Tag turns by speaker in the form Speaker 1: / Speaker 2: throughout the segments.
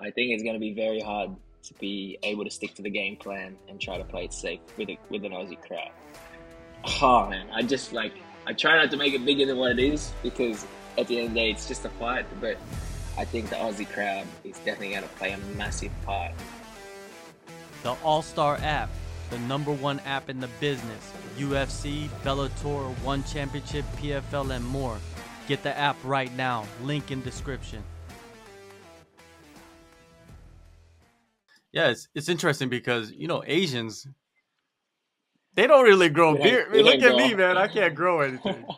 Speaker 1: I think it's going to be very hard to be able to stick to the game plan and try to play it safe with a, with an Aussie crowd. Oh man, I just like I try not to make it bigger than what it is because at the end of the day, it's just a fight. But I think the Aussie crowd is definitely going to play a massive part.
Speaker 2: The AllStar app, the number one app in the business. UFC, Bellator, One Championship, PFL, and more. Get the app right now. Link in description. Yeah, it's, it's interesting because you know Asians, they don't really grow
Speaker 1: They
Speaker 2: beard.
Speaker 1: they
Speaker 2: Look at
Speaker 1: don't
Speaker 2: me, man. I can't grow anything.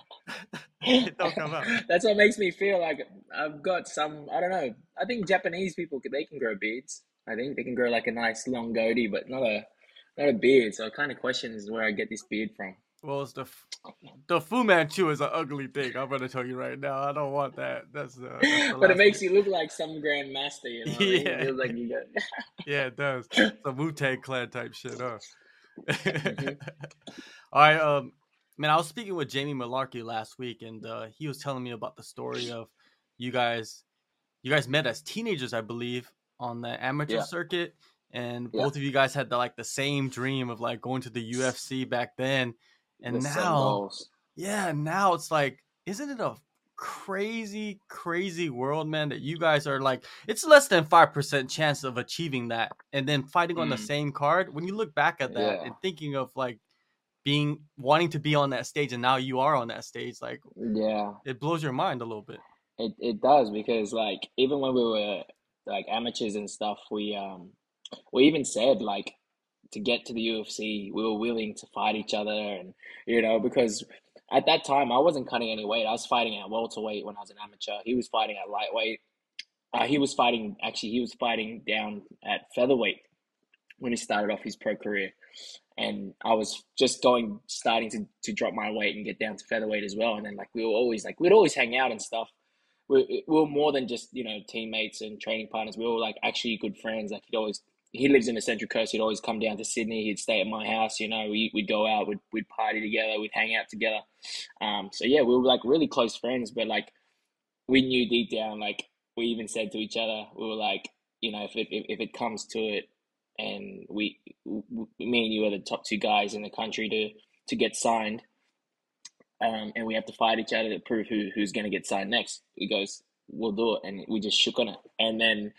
Speaker 2: it don't come out.
Speaker 1: That's what makes me feel like I've got some. I don't know. I think Japanese people they can grow beards. I think they can grow like a nice long goatee, but not a not a beard. So I kind of question is where I get this beard from.
Speaker 2: Well, it's the f- the Fu Manchu is an ugly thing. I'm gonna tell you right now. I don't want that. That's, uh, that's
Speaker 1: but it makes
Speaker 2: thing.
Speaker 1: you look like some grand master. You know, what I mean?
Speaker 2: Yeah.
Speaker 1: it feels like you got.
Speaker 2: Yeah, it does. Some Wu Tang Clan type shit, huh?
Speaker 1: Mhm.
Speaker 2: All right, um, man. I was speaking with Jamie Mullarkey last week, and uh, he was telling me about the story of you guys. You guys met as teenagers, I believe, on the amateur
Speaker 1: Yeah.
Speaker 2: circuit, and
Speaker 1: Yeah.
Speaker 2: both of you guys had the, like the same dream of like going to the UFC back then, and now yeah, now it's like, isn't it a crazy, crazy world, man? That you guys are like, it's less than five percent chance of achieving that, and then fighting on the
Speaker 1: Mm.
Speaker 2: same card. When you look back at that
Speaker 1: Yeah.
Speaker 2: and thinking of like being wanting to be on that stage, and now you are on that stage, like
Speaker 1: Yeah.
Speaker 2: it blows your mind a little bit.
Speaker 1: It it does because like even when we were like amateurs and stuff, we um we even said like to get to the UFC, we were willing to fight each other and you know because at that time I wasn't cutting any weight. I was fighting at welterweight when I was an amateur. He was fighting at lightweight. Uh, he was fighting actually he was fighting down at featherweight when he started off his pro career. And I was just going starting to, to drop my weight and get down to featherweight as well. And then like we were always like we'd always hang out and stuff we, we were more than just you know teammates and training partners. We were like actually good friends. Like he'd always he lives in the Central Coast. He'd always come down to Sydney. He'd stay at my house. You know, we we'd go out. We'd we'd party together. We'd hang out together. Um, so yeah, we were like really close friends. But like we knew deep down, like we even said to each other, we were like, you know, if it if, if it comes to it, and we, w me and you are the top two guys in the country to to get signed um, and we have to fight each other to prove who who's going to get signed next. He goes, "We'll do it," and we just shook on it. And then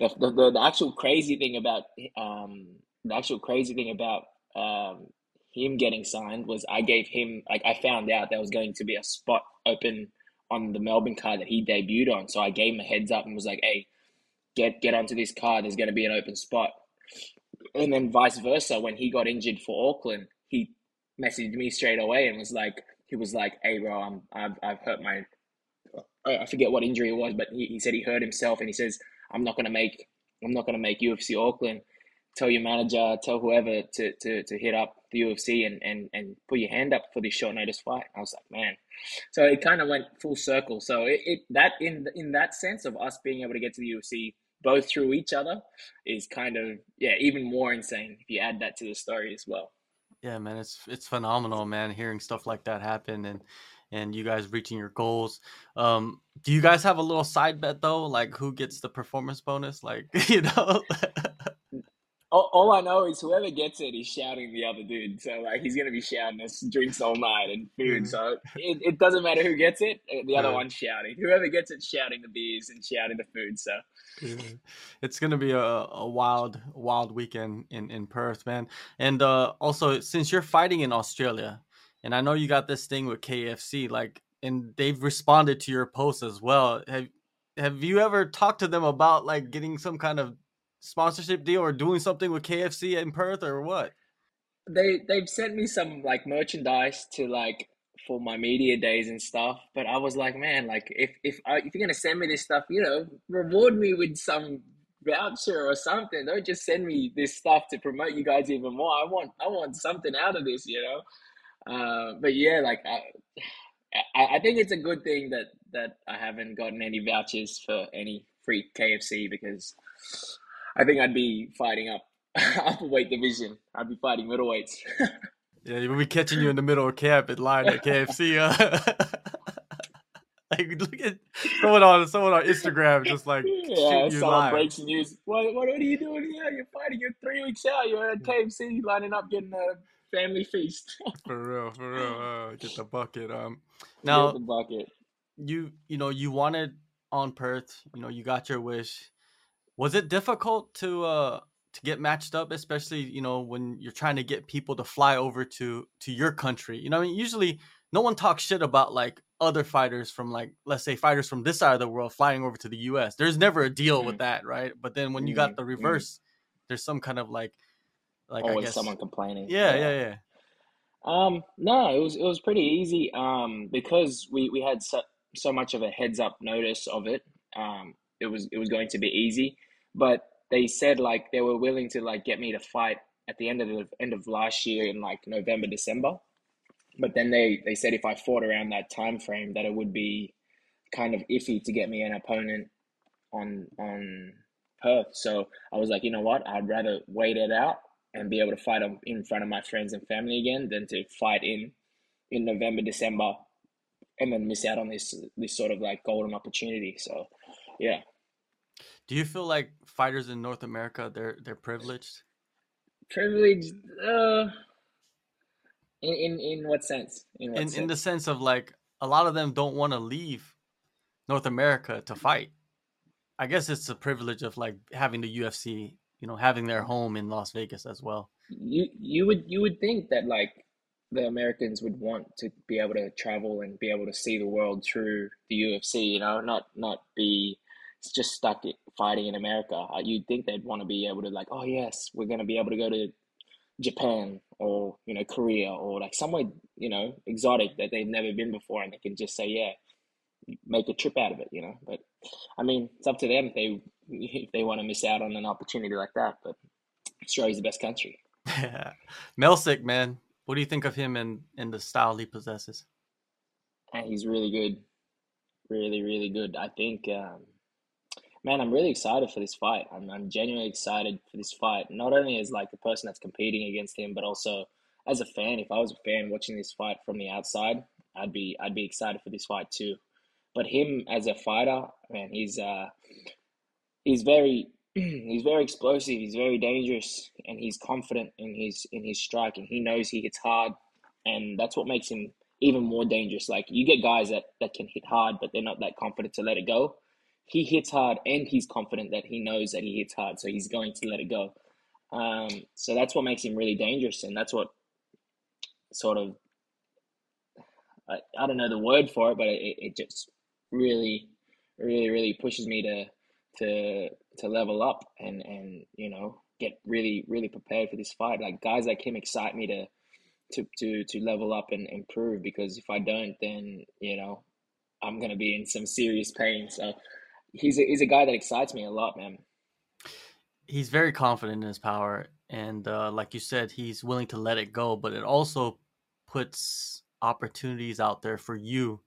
Speaker 1: the the, the, actual crazy thing about um, the actual crazy thing about um, him getting signed was I gave him like I found out there was going to be a spot open on the Melbourne card that he debuted on, so I gave him a heads up and was like, "Hey, get get onto this card. There's going to be an open spot." And then vice versa, when he got injured for Auckland, he messaged me straight away and was like, he was like, "Hey, bro, I'm I've I've hurt my, I I forget what injury it was, but he, he said he hurt himself, and he says I'm not gonna make I'm not gonna make UFC Auckland. Tell your manager, tell whoever to to to hit up the UFC and and and put your hand up for this short notice fight." I was like, man, so it kind of went full circle. So it, it that in in that sense of us being able to get to the UFC both through each other is kind of yeah even more insane if you add that to the story as well.
Speaker 2: Yeah, man, it's it's phenomenal, man. Hearing stuff like that happen and and you guys reaching your goals. Um, do you guys have a little side bet though? Like who gets the performance bonus? Like you know.
Speaker 1: All, all I know is whoever gets it is shouting the other dude. So like he's gonna be shouting us drinks all night and food.
Speaker 2: Mhm.
Speaker 1: So it, it doesn't matter who gets it. uh, The other
Speaker 2: Yeah.
Speaker 1: one's shouting. Whoever gets it, shouting the beers and shouting the food. So
Speaker 2: It's gonna be a, a wild, wild weekend in in Perth, man. And uh, also, since you're fighting in Australia, and I know you got this thing with KFC, like, and they've responded to your post as well. Have Have you ever talked to them about like getting some kind of sponsorship deal or doing something with KFC in Perth or what?
Speaker 1: they they've sent me some like merchandise to like for my media days and stuff. But I was like, man, like if if I, if you're gonna send me this stuff, you know, reward me with some voucher or something. Don't just send me this stuff to promote you guys even more. I want I want something out of this, you know. Uh, but yeah, like I, I I think it's a good thing that that I haven't gotten any vouchers for any free KFC because I think I'd be fighting up upper weight division. I'd be fighting middleweights.
Speaker 2: Yeah, we'll be catching you in the middle of camp in line at KFC. Uh. Like look at someone on someone on Instagram just like
Speaker 1: yeah,
Speaker 2: you
Speaker 1: someone
Speaker 2: live.
Speaker 1: breaks the news. What, what, what are you doing here? You're fighting. You're three weeks out. You're at KFC lining up getting a family feast.
Speaker 2: for real, for real. Uh, get the bucket. Um,
Speaker 1: Get
Speaker 2: now
Speaker 1: the bucket.
Speaker 2: you you know you wanted on Perth. You know you got your wish. Was it difficult to uh to get matched up, especially you know when you're trying to get people to fly over to to your country? You know, I mean, usually no one talks shit about like other fighters from like let's say fighters from this side of the world flying over to the U.S. There's never a deal with that, right? But then when you got
Speaker 1: Mhm,
Speaker 2: the
Speaker 1: mhm.
Speaker 2: reverse, there's some kind of like like I
Speaker 1: Always
Speaker 2: guess
Speaker 1: someone complaining.
Speaker 2: yeah, yeah, yeah.
Speaker 1: Um, no, it was it was pretty easy. Um, because we we had so, so much of a heads up notice of it. Um, it was it was going to be easy, but they said like they were willing to like get me to fight at the end of the end of last year in like November December. But then they they said if I fought around that time frame that it would be kind of iffy to get me an opponent on on Perth. So I was like, you know what? I'd rather wait it out and be able to fight in front of my friends and family again than to fight in in November, December, and then miss out on this this sort of like golden opportunity. So yeah,
Speaker 2: Do you feel like fighters in North America they're they're privileged?
Speaker 1: privileged. Uh, in in in what sense? In what
Speaker 2: In in the
Speaker 1: sense?
Speaker 2: sense of like a lot of them don't want to leave North America to fight. I guess it's the privilege of like having the UFC, you know, having their home in Las Vegas as well.
Speaker 1: You you would you would think that like the Americans would want to be able to travel and be able to see the world through the UFC, you know, not not be just stuck fighting in America. Uh, You'd think they'd want to be able to like, oh yes, we're gonna be able to go to Japan or you know Korea or like somewhere you know exotic that they've never been before, and they can just say yeah, make a trip out of it, you know. But I mean, it's up to them if they if they want to miss out on an opportunity like that. But Australia's the best country.
Speaker 2: Yeah. Melsik, man, what do you think of him and and the style he possesses?
Speaker 1: And he's really good, really, really good. I think, um, man, I'm really excited for this fight. I'm, I'm genuinely excited for this fight. Not only as like the person that's competing against him, but also as a fan. If I was a fan watching this fight from the outside, I'd be I'd be excited for this fight too. But him as a fighter, man, he's uh, he's very he's very explosive. He's very dangerous, and he's confident in his in his strike, and he knows he hits hard, and that's what makes him even more dangerous. Like you get guys that that can hit hard, but they're not that confident to let it go. He hits hard, and he's confident that he knows that he hits hard, so he's going to let it go. Um, so that's what makes him really dangerous, and that's what sort of I, I don't know the word for it, but it, it just really, really, really pushes me to to to level up and and you know get really really prepared for this fight. Like guys like him excite me to to to to level up and improve because if I don't, then you know I'm gonna be in some serious pain. So he's a, he's a guy that excites me a lot, man.
Speaker 2: He's very confident in his power, and uh, like you said, he's willing to let it go. But it also puts opportunities out there for you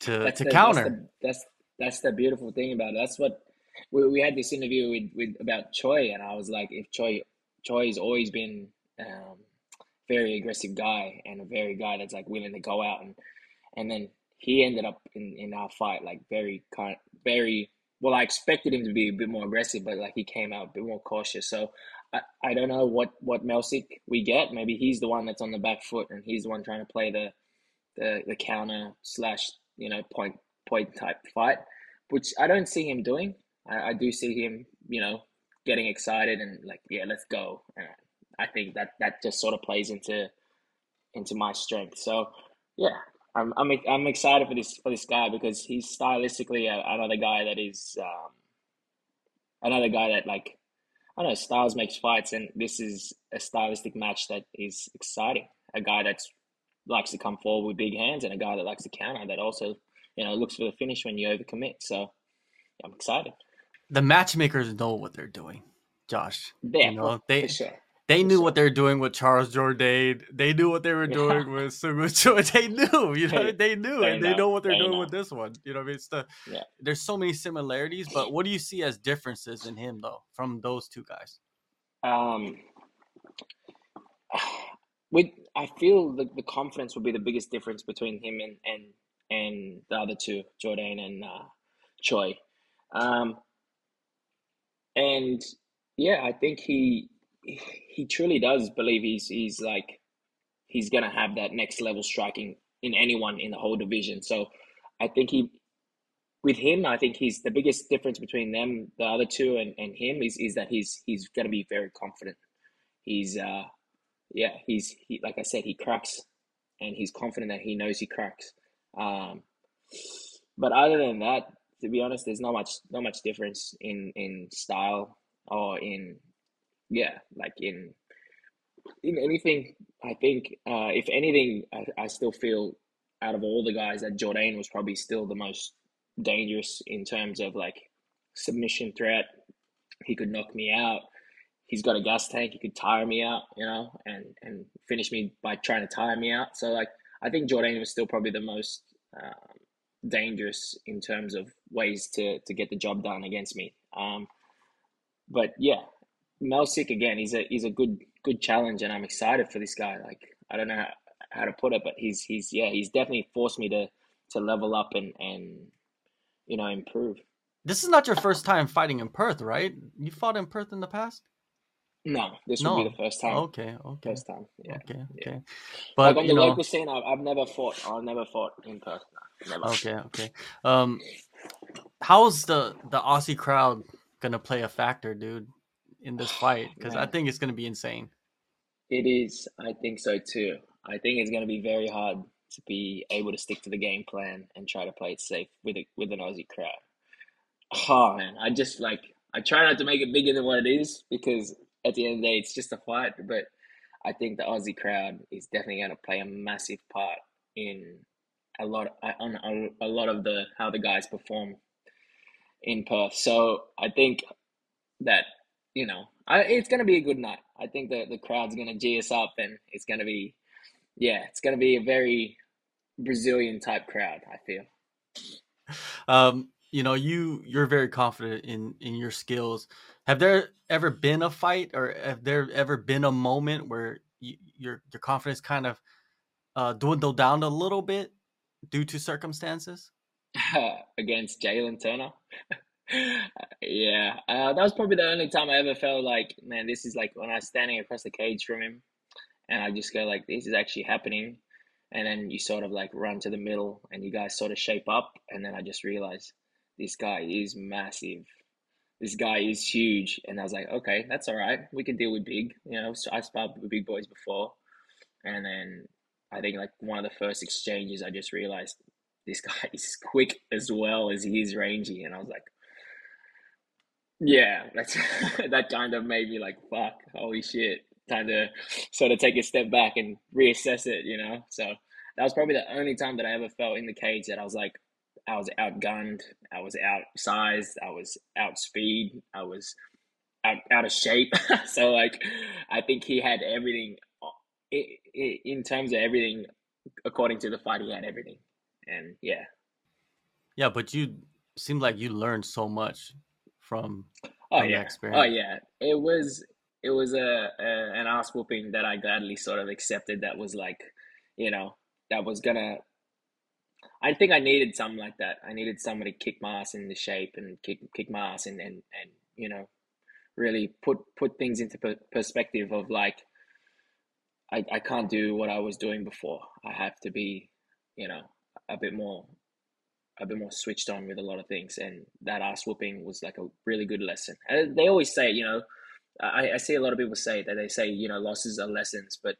Speaker 2: to
Speaker 1: That's
Speaker 2: to
Speaker 1: the that's
Speaker 2: counter.
Speaker 1: the that's that's the beautiful thing about it. That's what we, we had this interview with, with about Choi, and I was like, if Choi Choi's always been um, very aggressive guy and a very guy that's like willing to go out and and then he ended up in in our fight like very very well. I expected him to be a bit more aggressive, but like he came out a bit more cautious. So. I, I don't know what what Melsik we get. Maybe he's the one that's on the back foot, and he's the one trying to play the the the counter slash you know point point type fight, which I don't see him doing. I, I do see him you know getting excited and like yeah let's go. And I think that that just sort of plays into into my strength. So yeah, I'm I'm I'm excited for this for this guy because he's stylistically a, another guy that is um, another guy that like I don't know styles makes fights, and this is a stylistic match that is exciting. A guy that likes to come forward with big hands, and a guy that likes to counter that also you know looks for the finish when you overcommit. So I'm excited.
Speaker 2: The matchmakers know what they're doing, Josh.
Speaker 1: Yeah,
Speaker 2: You know
Speaker 1: for
Speaker 2: they
Speaker 1: sure.
Speaker 2: They knew what they were doing with Charles Jourdain. They knew what they were
Speaker 1: Yeah.
Speaker 2: doing with Seungwoo Choi. They knew, you know,
Speaker 1: Hey,
Speaker 2: they knew,
Speaker 1: they
Speaker 2: and they
Speaker 1: know.
Speaker 2: know what they're
Speaker 1: They
Speaker 2: doing
Speaker 1: know.
Speaker 2: with this one. You know, what I mean, it's the
Speaker 1: Yeah.
Speaker 2: there's so many similarities, but what do you see as differences in him though from those two guys?
Speaker 1: Um, with I feel the, the confidence would be the biggest difference between him and, and and the other two, Jourdain and uh, Choi. Um, and yeah, I think he he truly does believe he's he's like he's gonna have that next level striking in anyone in the whole division. So I think he with him, I think he's the biggest difference between them, the other two, and, and him is is that he's he's gonna be very confident. He's uh yeah, he's he like I said, he cracks and he's confident that he knows he cracks. Um but other than that, to be honest, there's not much not much difference in in style or in yeah, like in in anything. I think uh, if anything, I, I still feel out of all the guys that Jourdain was probably still the most dangerous in terms of like submission threat. He could knock me out. He's got a gas tank. He could tire me out, you know, and and finish me by trying to tire me out. So like I think Jourdain was still probably the most um, dangerous in terms of ways to to get the job done against me. Um, but yeah, Melsik again. He's a he's a good good challenge, and I'm excited for this guy. Like I don't know how, how to put it, but he's he's yeah he's definitely forced me to to level up and and you know improve.
Speaker 2: This is not your first time fighting in Perth, right? You fought in Perth in the past.
Speaker 1: No, this no. would be the first time.
Speaker 2: Okay, okay.
Speaker 1: First time. Yeah.
Speaker 2: Okay, okay. Yeah.
Speaker 1: But like on the know... local scene, I've, I've never fought. I've never fought in Perth. No, never.
Speaker 2: Okay, okay. Um, how's the the Aussie crowd gonna play a factor, dude, in this fight? Because I think it's gonna be insane.
Speaker 1: It is. I think so too. I think it's gonna be very hard to be able to stick to the game plan and try to play it safe with a, with an Aussie crowd. Oh man, I just like I try not to make it bigger than what it is because at the end of the day, it's just a fight. But I think the Aussie crowd is definitely going to play a massive part in a lot on a, a lot of the how the guys perform in Perth. So I think that you know I, it's going to be a good night. I think that the crowd's going to g us up, and it's going to be yeah, it's going to be a very Brazilian type crowd. I feel.
Speaker 2: Um, you know, you you're very confident in in your skills. Have there ever been a fight, or have there ever been a moment where you, your your confidence kind of uh, dwindled down a little bit due to circumstances?
Speaker 1: Against Jalin Turner. yeah, uh, that was probably the only time I ever felt like, man, this is like when I was standing across the cage from him, and I just go like, this is actually happening, and then you sort of like run to the middle, and you guys sort of shape up, and then I just realized this guy is massive. This guy is huge, and I was like, okay, that's all right. We can deal with big. You know, I sparred with big boys before, and then I think like one of the first exchanges, I just realized this guy is quick as well as he is rangy, and I was like, yeah, that's that kind of made me like, fuck, holy shit, time to sort of take a step back and reassess it, you know. So that was probably the only time that I ever felt in the cage that I was like, I was outgunned, I was outsized, I was outspeed, I was out, out of shape. so like, I think he had everything uh, in terms of everything, according to the fight, he had everything, and yeah.
Speaker 2: Yeah, but you seemed like you learned so much from,
Speaker 1: oh
Speaker 2: from
Speaker 1: yeah, oh yeah. It was it was a, a an ass whooping that I gladly sort of accepted. That was like, you know, that was gonna. I think I needed something like that. I needed somebody to kick my ass into shape and kick kick my ass and and and you know, really put put things into perspective of like I, I can't do what I was doing before. I have to be, you know, a bit more a bit more switched on with a lot of things and that ass whooping was like a really good lesson. And they always say, you know, I, I see a lot of people say that they say, you know, losses are lessons, but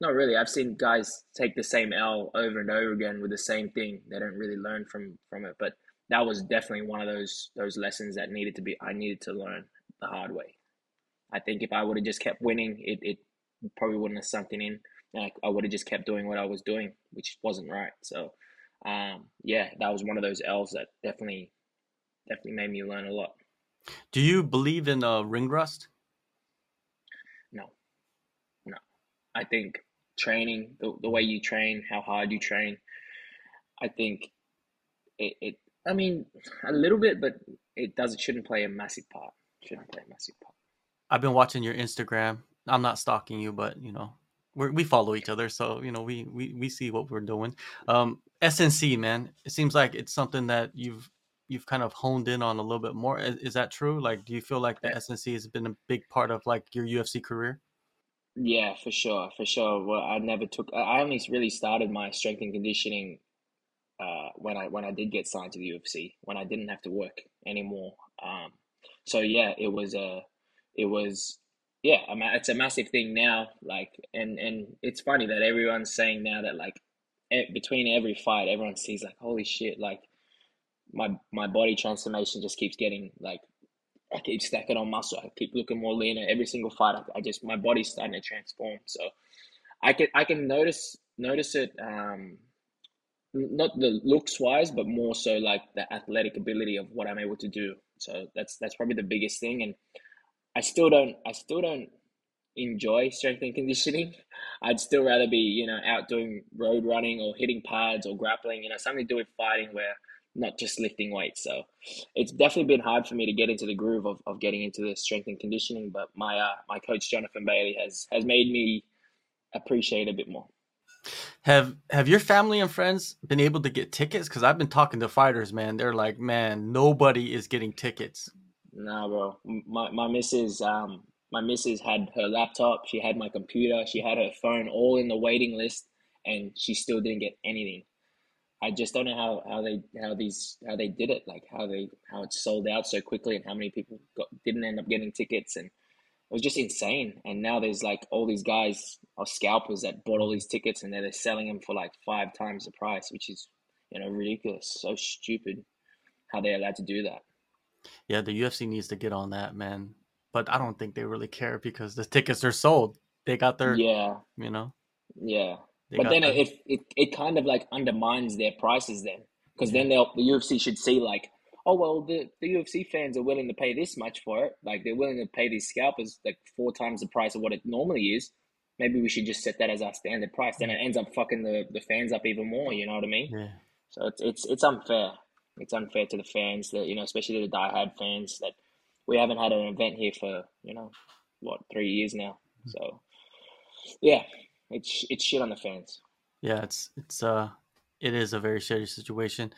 Speaker 1: not really. I've seen guys take the same L over and over again with the same thing. They don't really learn from from it. But that was definitely one of those those lessons that needed to be I needed to learn the hard way. I think if I would have just kept winning, it, it probably wouldn't have sunk in. Like I would have just kept doing what I was doing, which wasn't right. So, um, yeah, that was one of those L's that definitely, definitely made me learn a lot.
Speaker 2: Do you believe in uh, ring rust?
Speaker 1: No, no. I think training, the, the way you train, how hard you train, I think it, it. I mean, a little bit, but it does. It shouldn't play a massive part. Shouldn't play a massive part.
Speaker 2: I've been watching your Instagram I'm not stalking you, but you know, we we follow each other, so you know, we we we see what we're doing. Um, S&C, man. It seems like it's something that you've you've kind of honed in on a little bit more. Is, is that true? Like, do you feel like the S&C has been a big part of like your UFC career?
Speaker 1: Yeah, for sure, for sure. Well, I never took. I only really started my strength and conditioning uh, when I when I did get signed to the UFC when I didn't have to work anymore. Um, so yeah, it was a, it was yeah, it's a massive thing now. Like, and and it's funny that everyone's saying now that like between every fight, everyone sees like, holy shit, like my my body transformation just keeps getting like I keep stacking on muscle. I keep looking more leaner every single fight. I, I just my body's starting to transform. So I can I can notice notice it. Um, not the looks wise, but more so like the athletic ability of what I'm able to do. So that's that's probably the biggest thing. And I still don't I still don't enjoy strength and conditioning. I'd still rather be, you know, out doing road running or hitting pads or grappling, you know, something to do with fighting where not just lifting weights. So it's definitely been hard for me to get into the groove of, of getting into the strength and conditioning. But my uh, my coach Jonathan Bailey has has made me appreciate a bit more.
Speaker 2: Have have your family and friends been able to get tickets? Because I've been talking to fighters, man. They're like, man, nobody is getting tickets.
Speaker 1: Nah, bro. My my missus um my missus had her laptop, she had my computer, she had her phone all in the waiting list, and she still didn't get anything. I just don't know how, how they how these how they did it, like how they how it sold out so quickly, and how many people got, didn't end up getting tickets, and it was just insane. And now there's like all these guys or scalpers that bought all these tickets, and they're selling them for like five times the price, which is you know ridiculous, so stupid how they're allowed to do that.
Speaker 2: Yeah, the UFC needs to get on that, man. But I don't think they really care because the tickets are sold. They got their yeah, you know.
Speaker 1: Yeah, but then it, it it kind of like undermines their prices then because then they'll the UFC should see like oh well the, the UFC fans are willing to pay this much for it. Like they're willing to pay these scalpers like four times the price of what it normally is. Maybe we should just set that as our standard price. Then it ends up fucking the, the fans up even more you know what I mean?
Speaker 2: Yeah.
Speaker 1: So it's it's it's unfair. It's unfair to the fans that you know especially the diehard fans that we haven't had an event here for you know what three years now so yeah it's it's shit on the fans.
Speaker 2: Yeah, it's it's uh it is a very shitty situation.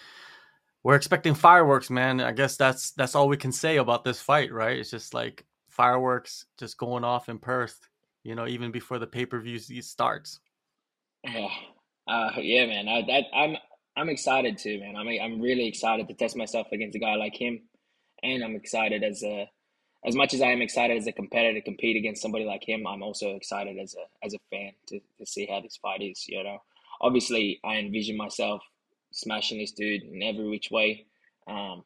Speaker 2: We're expecting fireworks, man. I guess that's that's all we can say about this fight, right? It's just like fireworks just going off in Perth, you know, even before the pay per view starts.
Speaker 1: Yeah, uh, yeah, man. I, that, I'm I'm excited too, man. I mean, I'm really excited to test myself against a guy like him, and I'm excited as a as much as I am excited as a competitor to compete against somebody like him, I'm also excited as a as a fan to, to see how this fight is. You know, obviously I envision myself smashing this dude in every which way, um,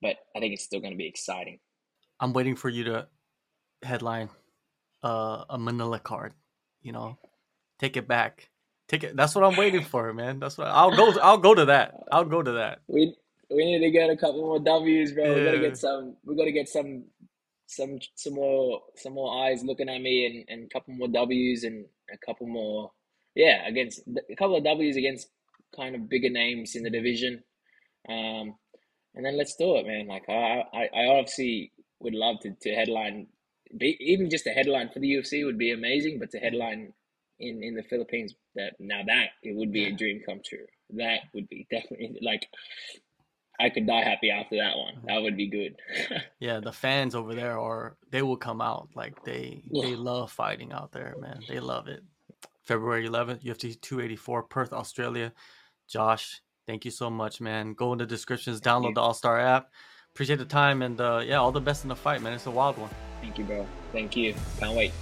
Speaker 1: but I think it's still going to be exciting.
Speaker 2: I'm waiting for you to headline uh, a Manila card. You know, take it back. Take it. That's what I'm waiting for, man. That's what I'll go. I'll go to that. I'll go to that.
Speaker 1: We we need to get a couple more W's, bro. Yeah. We gotta get some. We gotta get some some some more some more eyes looking at me and, and a couple more W's and a couple more yeah against a couple of W's against kind of bigger names in the division. Um, and then let's do it, man. Like I I, I obviously would love to, to headline be, even just a headline for the UFC would be amazing, but to headline in, in the Philippines that now that it would be a dream come true. That would be definitely like I could die happy after that one. That would be good.
Speaker 2: yeah, the fans over there are they will come out like they they love fighting out there, man. They love it. February 11th, UFC 284, Perth, Australia. Josh, thank you so much, man. Go in the descriptions, download you. the AllStar app. Appreciate the time and uh, yeah, all the best in the fight, man. It's a wild one.
Speaker 1: Thank you, bro. Thank you. Can't wait.